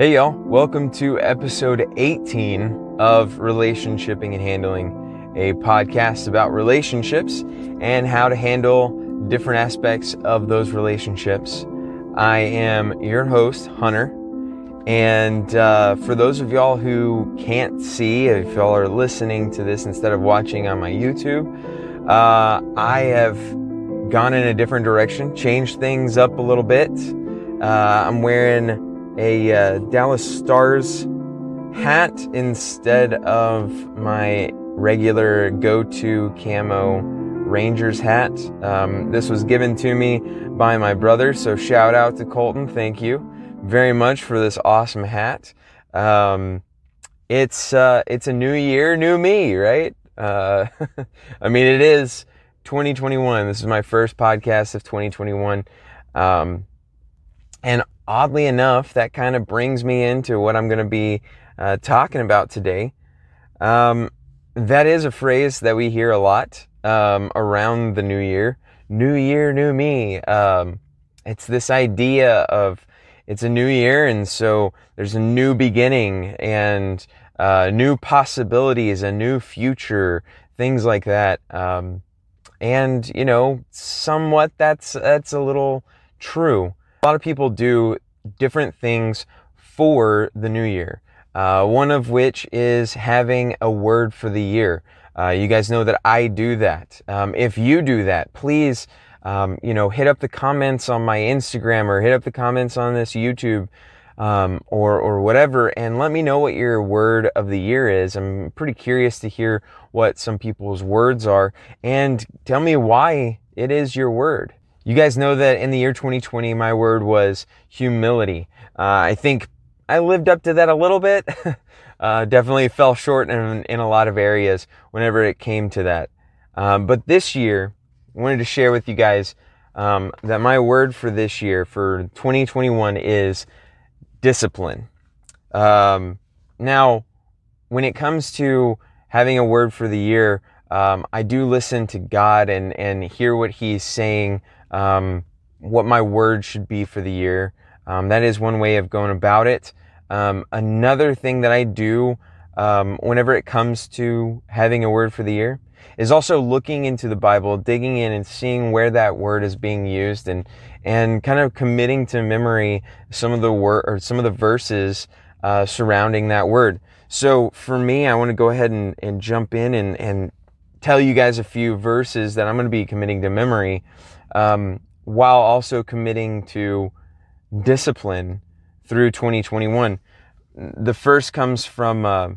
Hey, y'all. Welcome to episode 18 of Relationshiping and Handling, a podcast about relationships and how to handle different aspects of those relationships. I am your host, Hunter. And uh, for those of y'all who can't see, if y'all are listening to this instead of watching on my YouTube, uh, I have gone in a different direction, changed things up a little bit. Uh, I'm wearing a uh, Dallas Stars hat instead of my regular go-to camo Rangers hat. Um, this was given to me by my brother, so shout out to Colton. Thank you very much for this awesome hat. Um, it's uh, it's a new year, new me, right? Uh, I mean, it is 2021. This is my first podcast of 2021. Um, and oddly enough, that kind of brings me into what I'm going to be uh, talking about today. Um, that is a phrase that we hear a lot um, around the new year. New year, new me. Um, it's this idea of it's a new year, and so there's a new beginning and uh, new possibilities, a new future, things like that. Um, and you know, somewhat that's that's a little true. A lot of people do different things for the new year. Uh, one of which is having a word for the year. Uh, you guys know that I do that. Um, if you do that, please, um, you know, hit up the comments on my Instagram or hit up the comments on this YouTube um, or or whatever, and let me know what your word of the year is. I'm pretty curious to hear what some people's words are, and tell me why it is your word. You guys know that in the year 2020, my word was humility. Uh, I think I lived up to that a little bit. uh, definitely fell short in, in a lot of areas whenever it came to that. Um, but this year, I wanted to share with you guys um, that my word for this year, for 2021, is discipline. Um, now, when it comes to having a word for the year, um, I do listen to God and, and hear what He's saying um, what my word should be for the year. Um, that is one way of going about it. Um, another thing that I do um, whenever it comes to having a word for the year is also looking into the Bible, digging in and seeing where that word is being used and and kind of committing to memory some of the word or some of the verses uh, surrounding that word. So for me, I want to go ahead and, and jump in and, and tell you guys a few verses that I'm going to be committing to memory um, while also committing to discipline through 2021. The first comes from uh,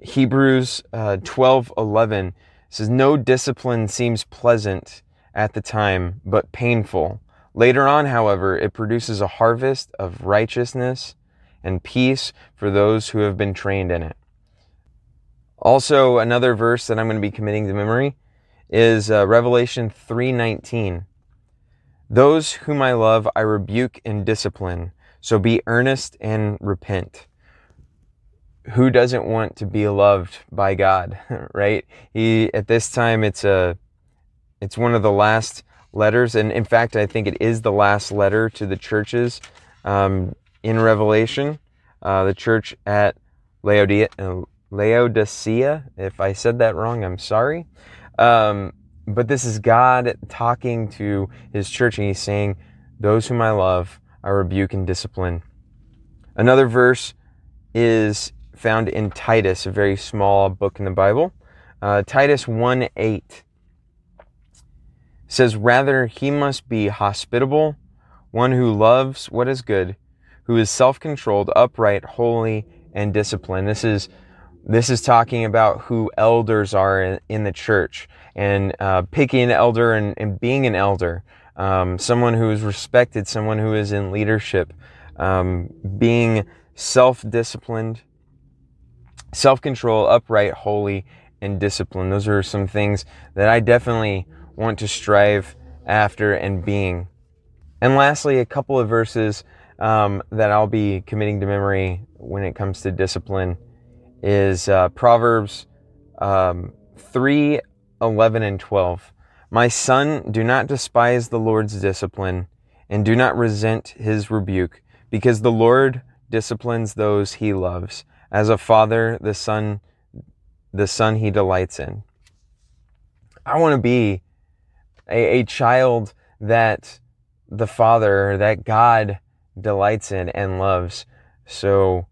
Hebrews uh, 12 11. It says, No discipline seems pleasant at the time, but painful. Later on, however, it produces a harvest of righteousness and peace for those who have been trained in it. Also, another verse that I'm going to be committing to memory is uh, Revelation 3:19. Those whom I love, I rebuke and discipline. So be earnest and repent. Who doesn't want to be loved by God, right? He, at this time, it's a, it's one of the last letters. And in fact, I think it is the last letter to the churches, um, in Revelation, uh, the church at Laodicea, Laodicea. If I said that wrong, I'm sorry. Um, but this is God talking to his church and he's saying, Those whom I love, I rebuke and discipline. Another verse is found in Titus, a very small book in the Bible. Uh, Titus 1 8 says, Rather, he must be hospitable, one who loves what is good, who is self controlled, upright, holy, and disciplined. This is this is talking about who elders are in, in the church and uh, picking an elder and, and being an elder, um, someone who is respected, someone who is in leadership, um, being self disciplined, self control, upright, holy, and disciplined. Those are some things that I definitely want to strive after and being. And lastly, a couple of verses um, that I'll be committing to memory when it comes to discipline is uh, Proverbs um, 3 11 and 12. My son, do not despise the Lord's discipline, and do not resent his rebuke, because the Lord disciplines those he loves. As a father, the son, the son he delights in. I want to be a, a child that the Father, that God delights in and loves. So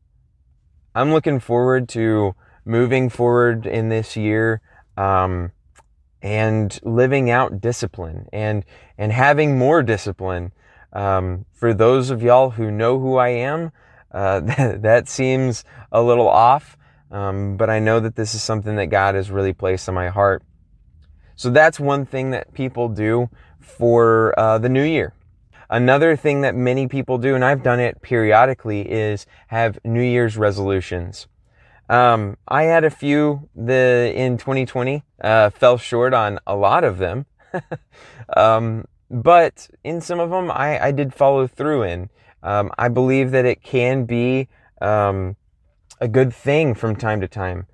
I'm looking forward to moving forward in this year um, and living out discipline and and having more discipline. Um, for those of y'all who know who I am, uh, that, that seems a little off, um, but I know that this is something that God has really placed on my heart. So that's one thing that people do for uh, the new year. Another thing that many people do, and I've done it periodically, is have New Year's resolutions. Um, I had a few the in 2020, uh, fell short on a lot of them, um, but in some of them I, I did follow through in. Um, I believe that it can be um, a good thing from time to time.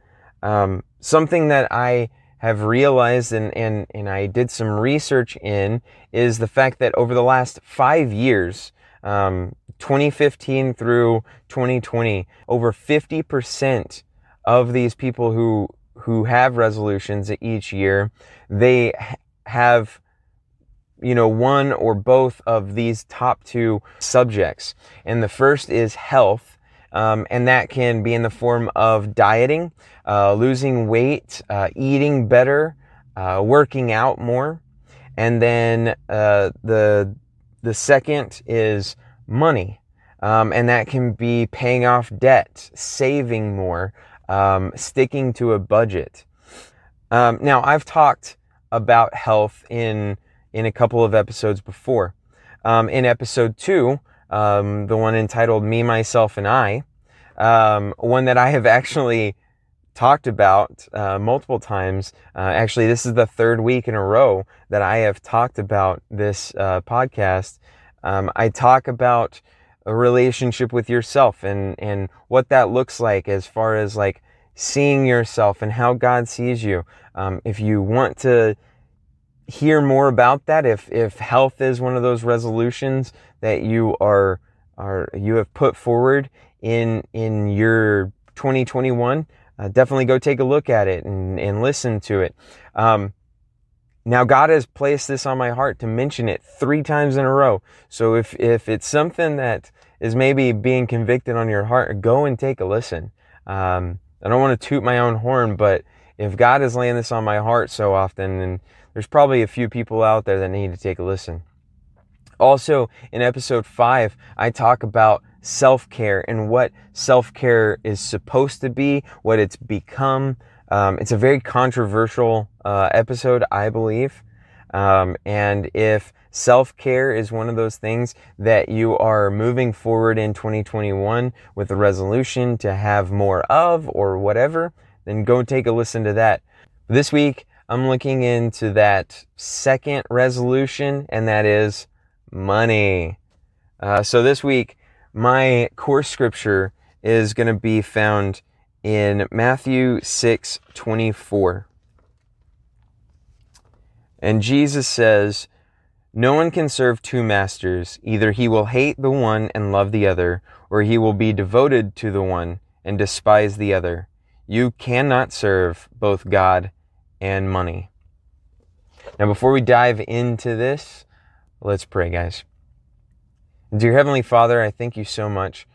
Um, something that I have realized and, and, and I did some research in is the fact that over the last five years, um, 2015 through 2020, over 50% of these people who, who have resolutions each year, they have, you know, one or both of these top two subjects. And the first is health um, and that can be in the form of dieting, uh, losing weight, uh, eating better, uh, working out more. And then uh, the, the second is money. Um, and that can be paying off debt, saving more, um, sticking to a budget. Um, now, I've talked about health in, in a couple of episodes before. Um, in episode two, um, the one entitled Me, Myself, and I, um, one that I have actually talked about uh, multiple times. Uh, actually, this is the third week in a row that I have talked about this uh, podcast. Um, I talk about a relationship with yourself and and what that looks like as far as like seeing yourself and how God sees you. Um, if you want to hear more about that, if if health is one of those resolutions that you are are you have put forward in in your 2021, uh, definitely go take a look at it and, and listen to it. Um, now God has placed this on my heart to mention it three times in a row. So if if it's something that is maybe being convicted on your heart, go and take a listen. Um, I don't want to toot my own horn, but if God is laying this on my heart so often, and there's probably a few people out there that need to take a listen. Also, in episode five, I talk about self care and what self care is supposed to be, what it's become. Um, it's a very controversial uh, episode, I believe. Um, and if self care is one of those things that you are moving forward in 2021 with a resolution to have more of or whatever, then go take a listen to that. This week, I'm looking into that second resolution, and that is money. Uh, so this week, my core scripture is going to be found in Matthew 6 24. And Jesus says, No one can serve two masters. Either he will hate the one and love the other, or he will be devoted to the one and despise the other. You cannot serve both God and money. Now, before we dive into this, let's pray, guys. Dear Heavenly Father, I thank you so much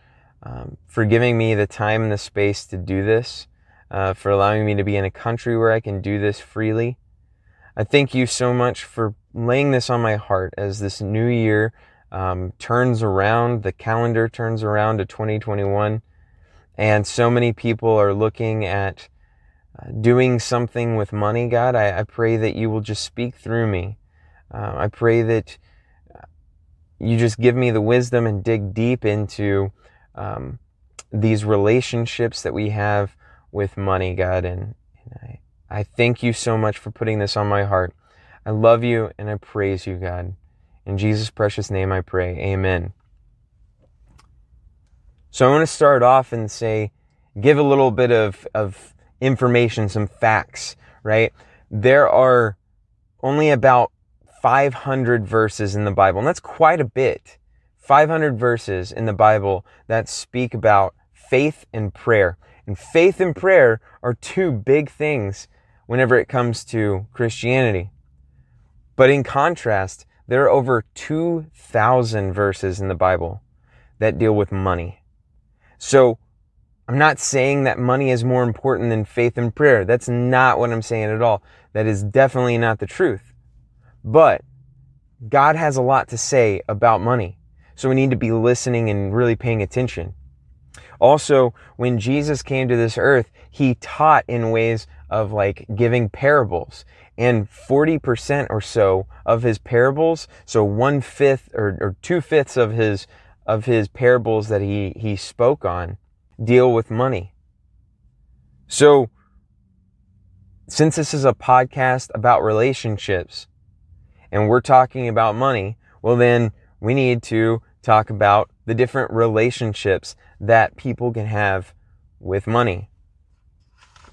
um, for giving me the time and the space to do this, uh, for allowing me to be in a country where I can do this freely. I thank you so much for laying this on my heart as this new year um, turns around, the calendar turns around to 2021, and so many people are looking at uh, doing something with money, God. I, I, pray that you will just speak through me. Uh, I pray that you just give me the wisdom and dig deep into um, these relationships that we have with money, God. And, and I, I thank you so much for putting this on my heart. I love you and I praise you, God. In Jesus' precious name I pray. Amen. So I want to start off and say, give a little bit of, of information, some facts, right? There are only about 500 verses in the Bible, and that's quite a bit 500 verses in the Bible that speak about faith and prayer. And faith and prayer are two big things whenever it comes to Christianity. But in contrast, there are over 2,000 verses in the Bible that deal with money. So I'm not saying that money is more important than faith and prayer. That's not what I'm saying at all. That is definitely not the truth. But God has a lot to say about money. So we need to be listening and really paying attention. Also, when Jesus came to this earth, he taught in ways of like giving parables. And 40% or so of his parables, so one fifth or, or two fifths of his, of his parables that he, he spoke on deal with money. So, since this is a podcast about relationships and we're talking about money, well, then we need to talk about the different relationships that people can have with money.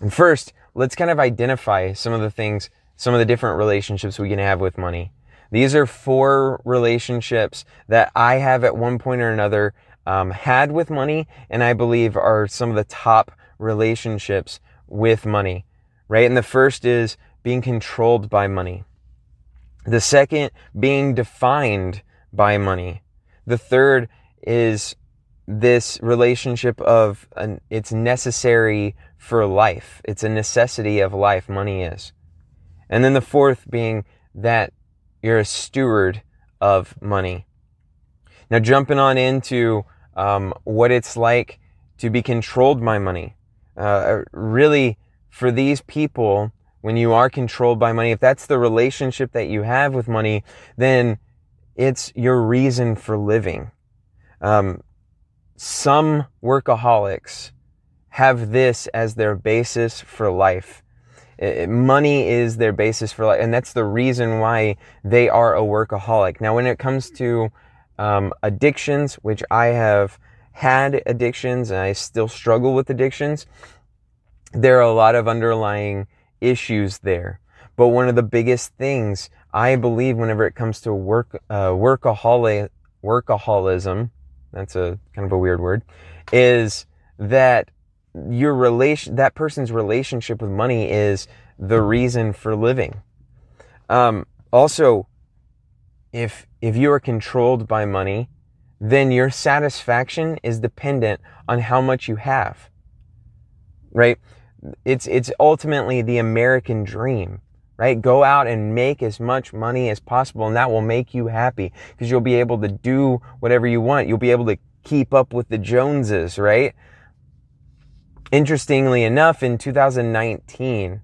And first, let's kind of identify some of the things, some of the different relationships we can have with money. These are four relationships that I have at one point or another um, had with money, and I believe are some of the top relationships with money, right? And the first is being controlled by money. The second, being defined by money. The third is this relationship of an, it's necessary for life. It's a necessity of life. Money is. And then the fourth being that you're a steward of money. Now, jumping on into um, what it's like to be controlled by money. Uh, really, for these people, when you are controlled by money, if that's the relationship that you have with money, then it's your reason for living. Um, some workaholics have this as their basis for life. money is their basis for life, and that's the reason why they are a workaholic. Now, when it comes to um, addictions, which I have had addictions and I still struggle with addictions, there are a lot of underlying issues there. But one of the biggest things I believe whenever it comes to work, uh, workaholic, workaholism that's a kind of a weird word, is that your relation, that person's relationship with money is the reason for living. Um, also, if, if you are controlled by money, then your satisfaction is dependent on how much you have. Right? It's, it's ultimately the American dream right? Go out and make as much money as possible and that will make you happy because you'll be able to do whatever you want. You'll be able to keep up with the Joneses, right? Interestingly enough, in 2019,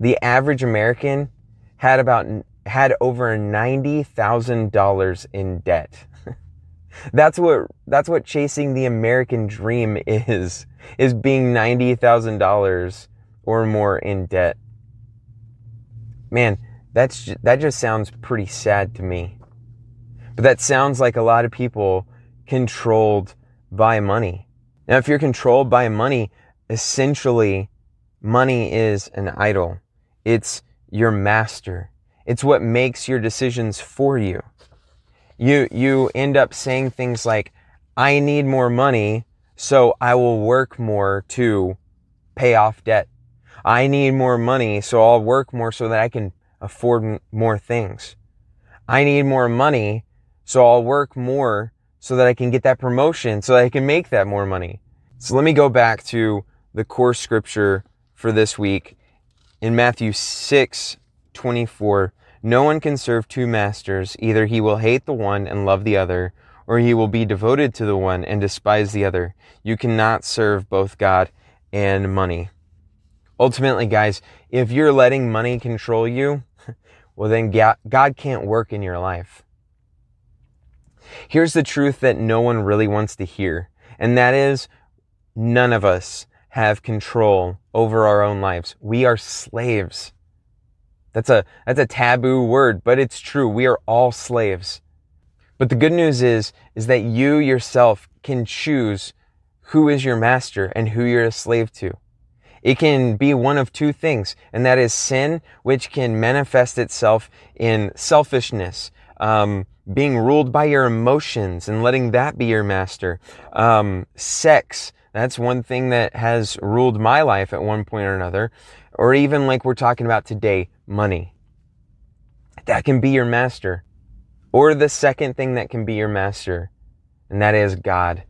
the average American had about had over $90,000 in debt. That's what that's what chasing the American dream is is being $90,000 or more in debt man, that's that just sounds pretty sad to me. But that sounds like a lot of people controlled by money. Now, if you're controlled by money, essentially, money is an idol. It's your master. It's what makes your decisions for you. You, you end up saying things like, I need more money, so I will work more to pay off debt. I need more money, so I'll work more so that I can afford more things. I need more money, so I'll work more so that I can get that promotion, so that I can make that more money. So let me go back to the core scripture for this week in Matthew 6 24. No one can serve two masters. Either he will hate the one and love the other, or he will be devoted to the one and despise the other. You cannot serve both God and money. Ultimately, guys, if you're letting money control you, well, then God can't work in your life. Here's the truth that no one really wants to hear, and that is none of us have control over our own lives. We are slaves. That's a, that's a taboo word, but it's true. We are all slaves. But the good news is, is that you yourself can choose who is your master and who you're a slave to. It can be one of two things, and that is sin, which can manifest itself in selfishness, um, being ruled by your emotions and letting that be your master. Um, sex, that's one thing that has ruled my life at one point or another. Or even like we're talking about today, money. That can be your master. Or the second thing that can be your master, and that is God.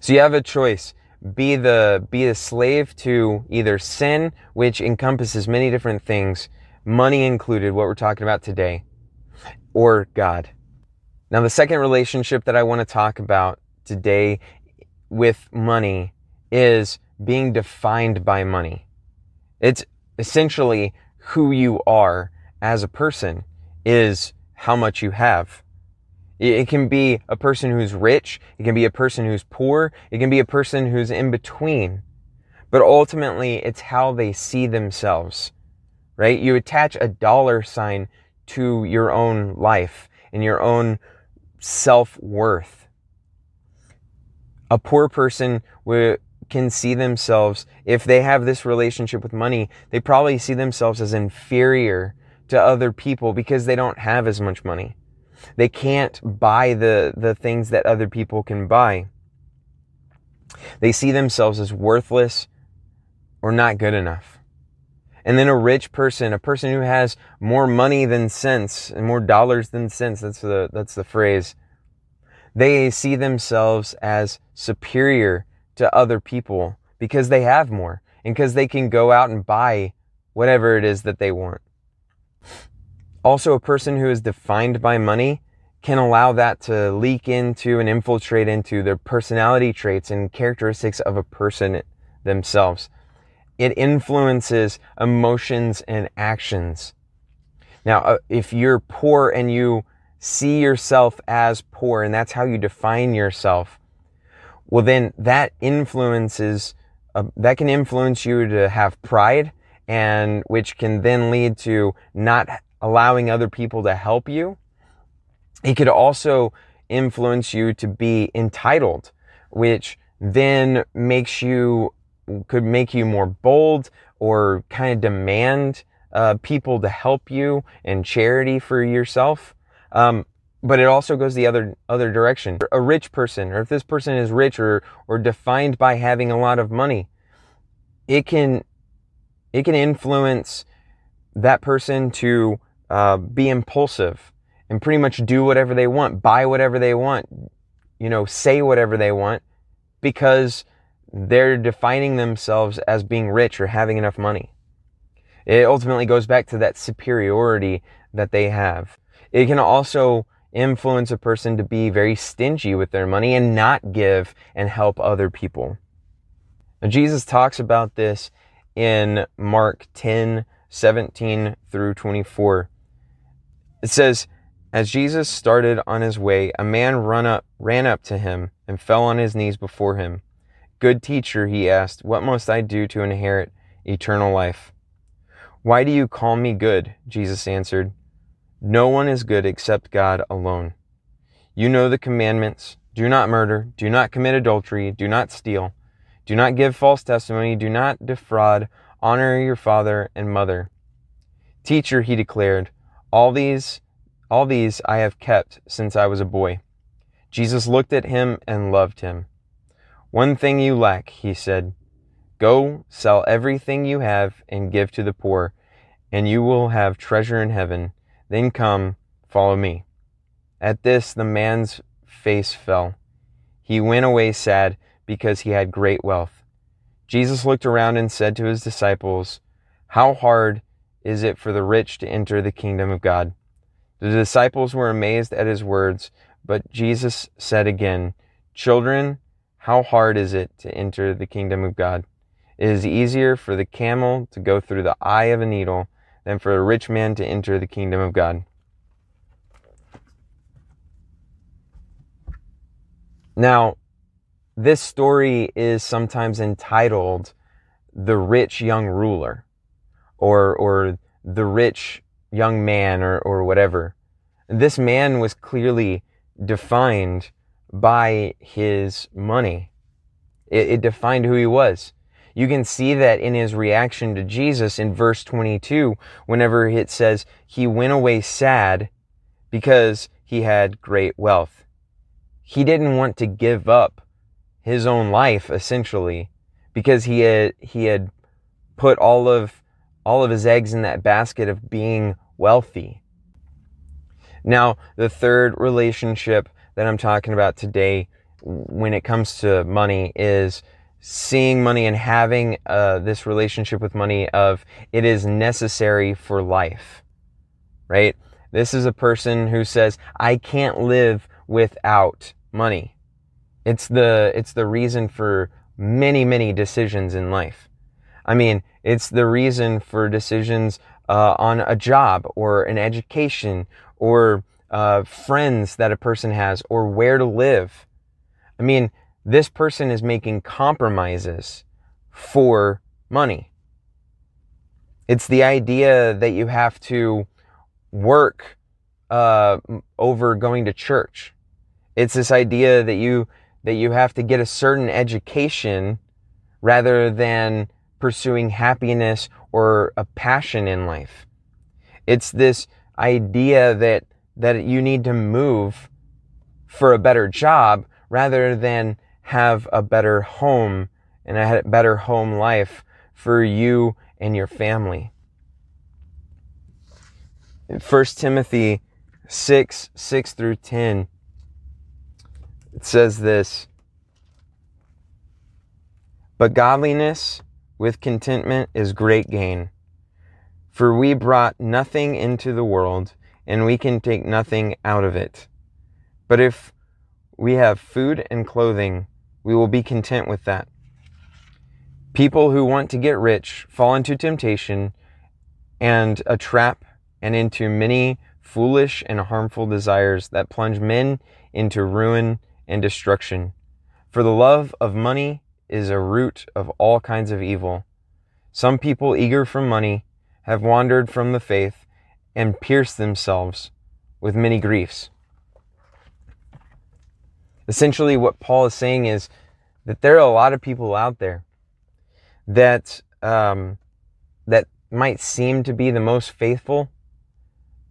So you have a choice. Be the, be a slave to either sin, which encompasses many different things, money included, what we're talking about today, or God. Now, the second relationship that I want to talk about today with money is being defined by money. It's essentially who you are as a person is how much you have. It can be a person who's rich. It can be a person who's poor. It can be a person who's in between. But ultimately, it's how they see themselves, right? You attach a dollar sign to your own life and your own self worth. A poor person can see themselves, if they have this relationship with money, they probably see themselves as inferior to other people because they don't have as much money. They can't buy the, the things that other people can buy. They see themselves as worthless or not good enough. And then a rich person, a person who has more money than sense and more dollars than sense, that's the, that's the phrase. They see themselves as superior to other people because they have more and because they can go out and buy whatever it is that they want. Also, a person who is defined by money can allow that to leak into and infiltrate into their personality traits and characteristics of a person themselves it influences emotions and actions. Now, uh, if you're poor and you see yourself as poor and that's how you define yourself, well, then that influences, uh, that can influence you to have pride and which can then lead to not allowing other people to help you. It could also influence you to be entitled, which then makes you could make you more bold or kind of demand uh, people to help you and charity for yourself. Um, but it also goes the other other direction. A rich person, or if this person is rich or or defined by having a lot of money, it can it can influence that person to uh, be impulsive and pretty much do whatever they want, buy whatever they want, you know, say whatever they want, because they're defining themselves as being rich or having enough money. It ultimately goes back to that superiority that they have. It can also influence a person to be very stingy with their money and not give and help other people. Now, Jesus talks about this in Mark 10, 17 through 24. It says, As Jesus started on his way, a man run up, ran up to him and fell on his knees before him. Good teacher, he asked, what must I do to inherit eternal life? Why do you call me good? Jesus answered. No one is good except God alone. You know the commandments. Do not murder. Do not commit adultery. Do not steal. Do not give false testimony. Do not defraud. Honor your father and mother. Teacher, he declared, all these, all these I have kept since I was a boy. Jesus looked at him and loved him. One thing you lack, he said. Go sell everything you have and give to the poor, and you will have treasure in heaven. Then come, follow me. At this, the man's face fell. He went away sad because he had great wealth. Jesus looked around and said to his disciples, How hard is it for the rich to enter the kingdom of God? The disciples were amazed at his words, but Jesus said again, Children, how hard is it to enter the kingdom of God? It is easier for the camel to go through the eye of a needle than for a rich man to enter the kingdom of God. Now, this story is sometimes entitled The Rich Young Ruler or, or The Rich Young Man or, or whatever. This man was clearly defined by his money. It, it defined who he was. You can see that in his reaction to Jesus in verse 22, whenever it says he went away sad because he had great wealth. He didn't want to give up his own life essentially because he had he had put all of all of his eggs in that basket of being wealthy. Now, the third relationship that I'm talking about today when it comes to money is seeing money and having uh, this relationship with money of it is necessary for life, right? This is a person who says, I can't live without money. It's the, it's the reason for many, many decisions in life. I mean, it's the reason for decisions uh, on a job or an education or uh, friends that a person has or where to live. I mean, this person is making compromises for money. It's the idea that you have to work uh, over going to church. It's this idea that you that you have to get a certain education rather than pursuing happiness or a passion in life. It's this idea that that you need to move for a better job rather than have a better home and a better home life for you and your family. 1 Timothy 6 6 through 10 it says this But godliness with contentment is great gain. For we brought nothing into the world, and we can take nothing out of it. But if we have food and clothing, we will be content with that. People who want to get rich fall into temptation and a trap and into many foolish and harmful desires that plunge men into ruin and destruction. For the love of money is a root of all kinds of evil. Some people eager for money have wandered from the faith and pierced themselves with many griefs. Essentially, what Paul is saying is that there are a lot of people out there that um, that might seem to be the most faithful,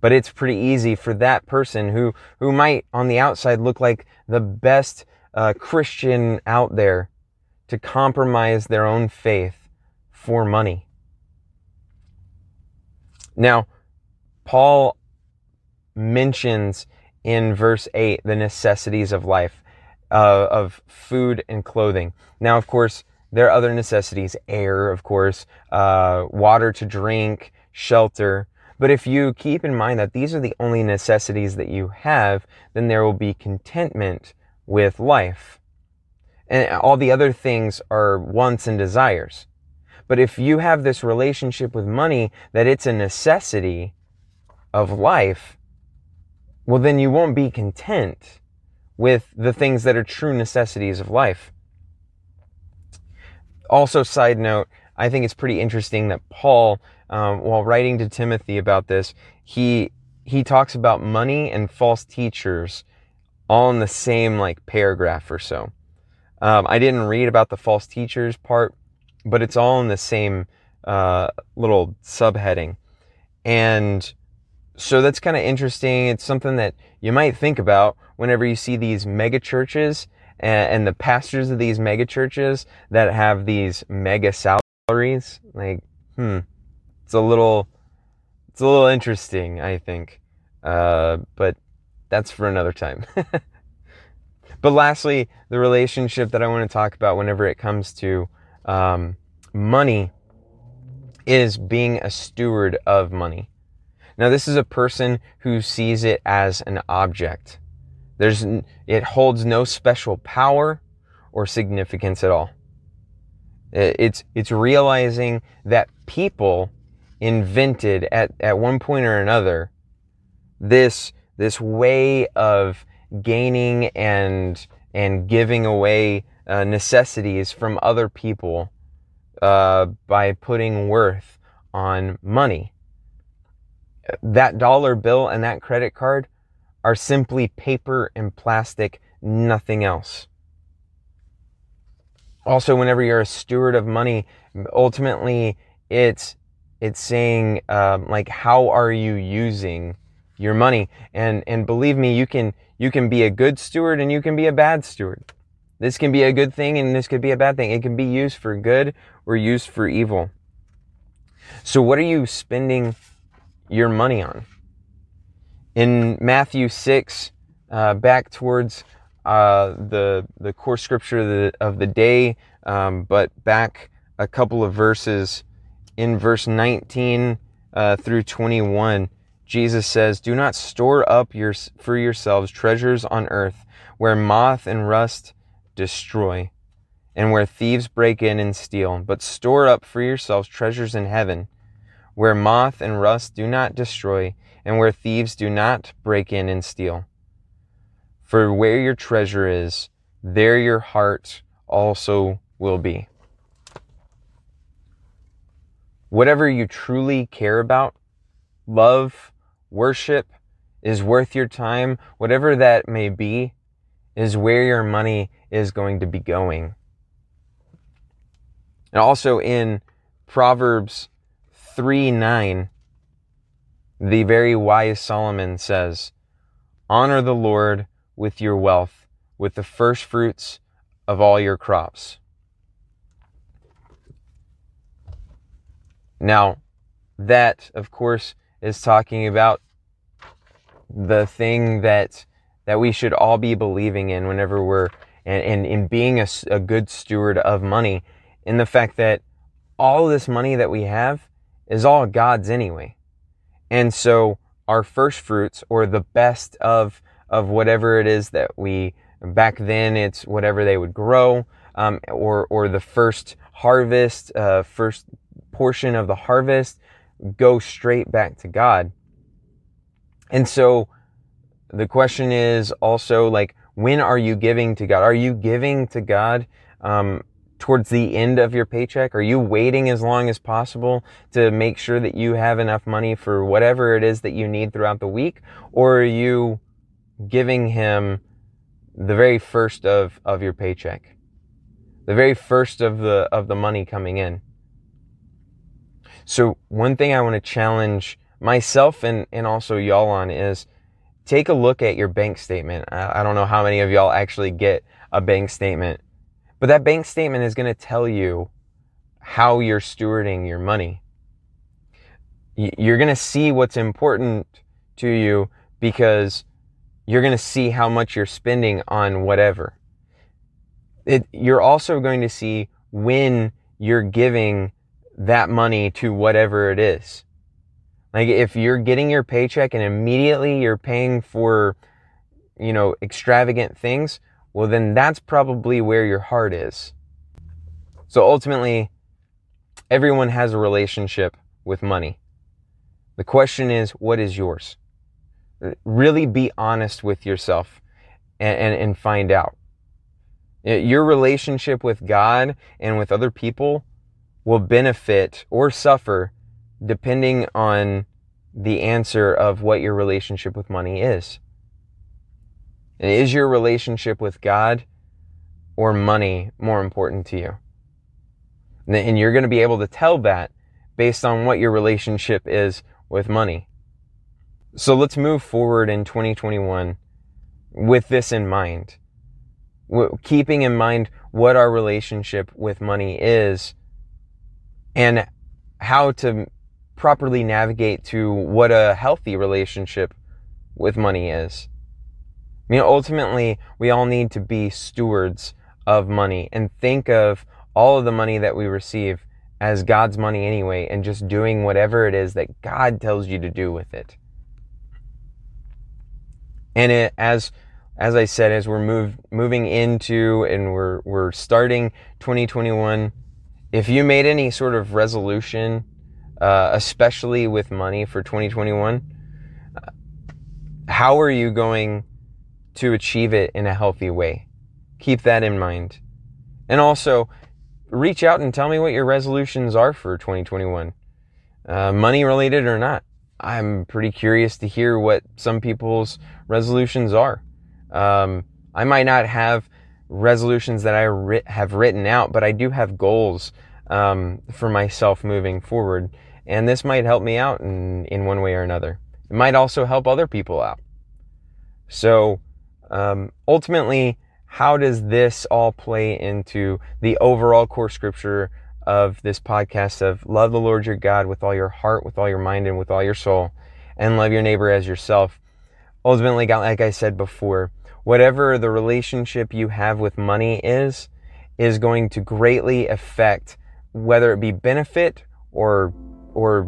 but it's pretty easy for that person who who might on the outside look like the best uh, Christian out there to compromise their own faith for money. Now, Paul mentions in verse 8 the necessities of life, uh, of food and clothing. Now, of course, there are other necessities air, of course, uh, water to drink, shelter. But if you keep in mind that these are the only necessities that you have, then there will be contentment with life and all the other things are wants and desires. But if you have this relationship with money that it's a necessity of life, well, then you won't be content with the things that are true necessities of life. Also, side note, I think it's pretty interesting that Paul, um, while writing to Timothy about this, he he talks about money and false teachers all in the same like paragraph or so. Um, I didn't read about the false teachers part, but it's all in the same uh, little subheading. And so that's kind of interesting. It's something that you might think about whenever you see these mega churches and, and the pastors of these mega churches that have these mega salaries. Like, hmm, it's a little, it's a little interesting, I think. Uh, but that's for another time. But lastly, the relationship that I want to talk about whenever it comes to um, money is being a steward of money. Now, this is a person who sees it as an object. There's, it holds no special power or significance at all. It's, it's realizing that people invented at, at one point or another this, this way of gaining and and giving away uh, necessities from other people uh, by putting worth on money. That dollar bill and that credit card are simply paper and plastic, nothing else. Also, whenever you're a steward of money, ultimately it's it's saying um, like how are you using your money. And, and believe me, you can, you can be a good steward and you can be a bad steward. This can be a good thing and this could be a bad thing. It can be used for good or used for evil. So what are you spending your money on? In Matthew 6, uh, back towards uh, the the core scripture of the, of the day, um, but back a couple of verses in verse 19 uh, through 21, Jesus says, "Do not store up your for yourselves treasures on earth, where moth and rust destroy, and where thieves break in and steal, but store up for yourselves treasures in heaven, where moth and rust do not destroy, and where thieves do not break in and steal." For where your treasure is, there your heart also will be. Whatever you truly care about, love, worship, is worth your time, whatever that may be, is where your money is going to be going. And also in Proverbs 3 9, the very wise Solomon says, Honor the Lord with your wealth, with the first fruits of all your crops. Now, that, of course, is talking about the thing that that we should all be believing in whenever we're and, and in being a, a good steward of money in the fact that all this money that we have is all God's anyway. And so our first fruits or the best of of whatever it is that we back then it's whatever they would grow um, or or the first harvest uh, first portion of the harvest go straight back to God and so the question is also like when are you giving to God are you giving to God um, towards the end of your paycheck? Are you waiting as long as possible to make sure that you have enough money for whatever it is that you need throughout the week? Or are you giving him the very first of, of your paycheck, the very first of the, of the money coming in. So one thing I want to challenge myself and, and also y'all on is take a look at your bank statement. I, I don't know how many of y'all actually get a bank statement, but that bank statement is going to tell you how you're stewarding your money. You're going to see what's important to you because you're going to see how much you're spending on whatever. It, you're also going to see when you're giving that money to whatever it is. Like if you're getting your paycheck and immediately you're paying for, you know, extravagant things, well, then that's probably where your heart is. So ultimately, everyone has a relationship with money. The question is, what is yours? really be honest with yourself and, and, and find out. Your relationship with God and with other people will benefit or suffer depending on the answer of what your relationship with money is. And is your relationship with God or money more important to you? And you're going to be able to tell that based on what your relationship is with money. So let's move forward in 2021 with this in mind. Keeping in mind what our relationship with money is and how to properly navigate to what a healthy relationship with money is. I mean, ultimately, we all need to be stewards of money and think of all of the money that we receive as God's money anyway and just doing whatever it is that God tells you to do with it. And it, as as I said, as we're move, moving into and we're we're starting 2021, if you made any sort of resolution, uh, especially with money for 2021, uh, how are you going to achieve it in a healthy way? Keep that in mind, and also reach out and tell me what your resolutions are for 2021, uh, money related or not. I'm pretty curious to hear what some people's resolutions are. Um, I might not have resolutions that I ri- have written out, but I do have goals um, for myself moving forward, and this might help me out in, in one way or another. It might also help other people out. So, um, ultimately, how does this all play into the overall core scripture of this podcast of love the Lord your God with all your heart, with all your mind, and with all your soul, and love your neighbor as yourself? Ultimately, like I said before, whatever the relationship you have with money is, is going to greatly affect whether it be benefit or, or,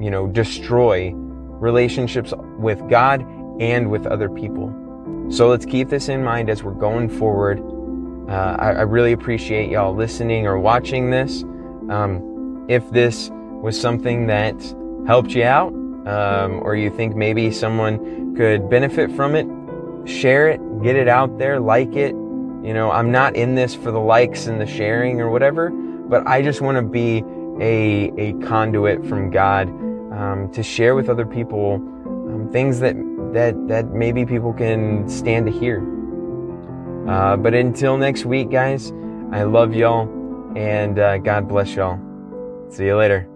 you know, destroy relationships with God and with other people. So let's keep this in mind as we're going forward. Uh, I, I, really appreciate y'all listening or watching this. Um, if this was something that helped you out, um, or you think maybe someone could benefit from it, share it, get it out there, like it. You know, I'm not in this for the likes and the sharing or whatever, but I just want to be a, a conduit from God um, to share with other people um, things that, that, that maybe people can stand to hear. Uh, but until next week, guys, I love y'all and uh, God bless y'all. See you later.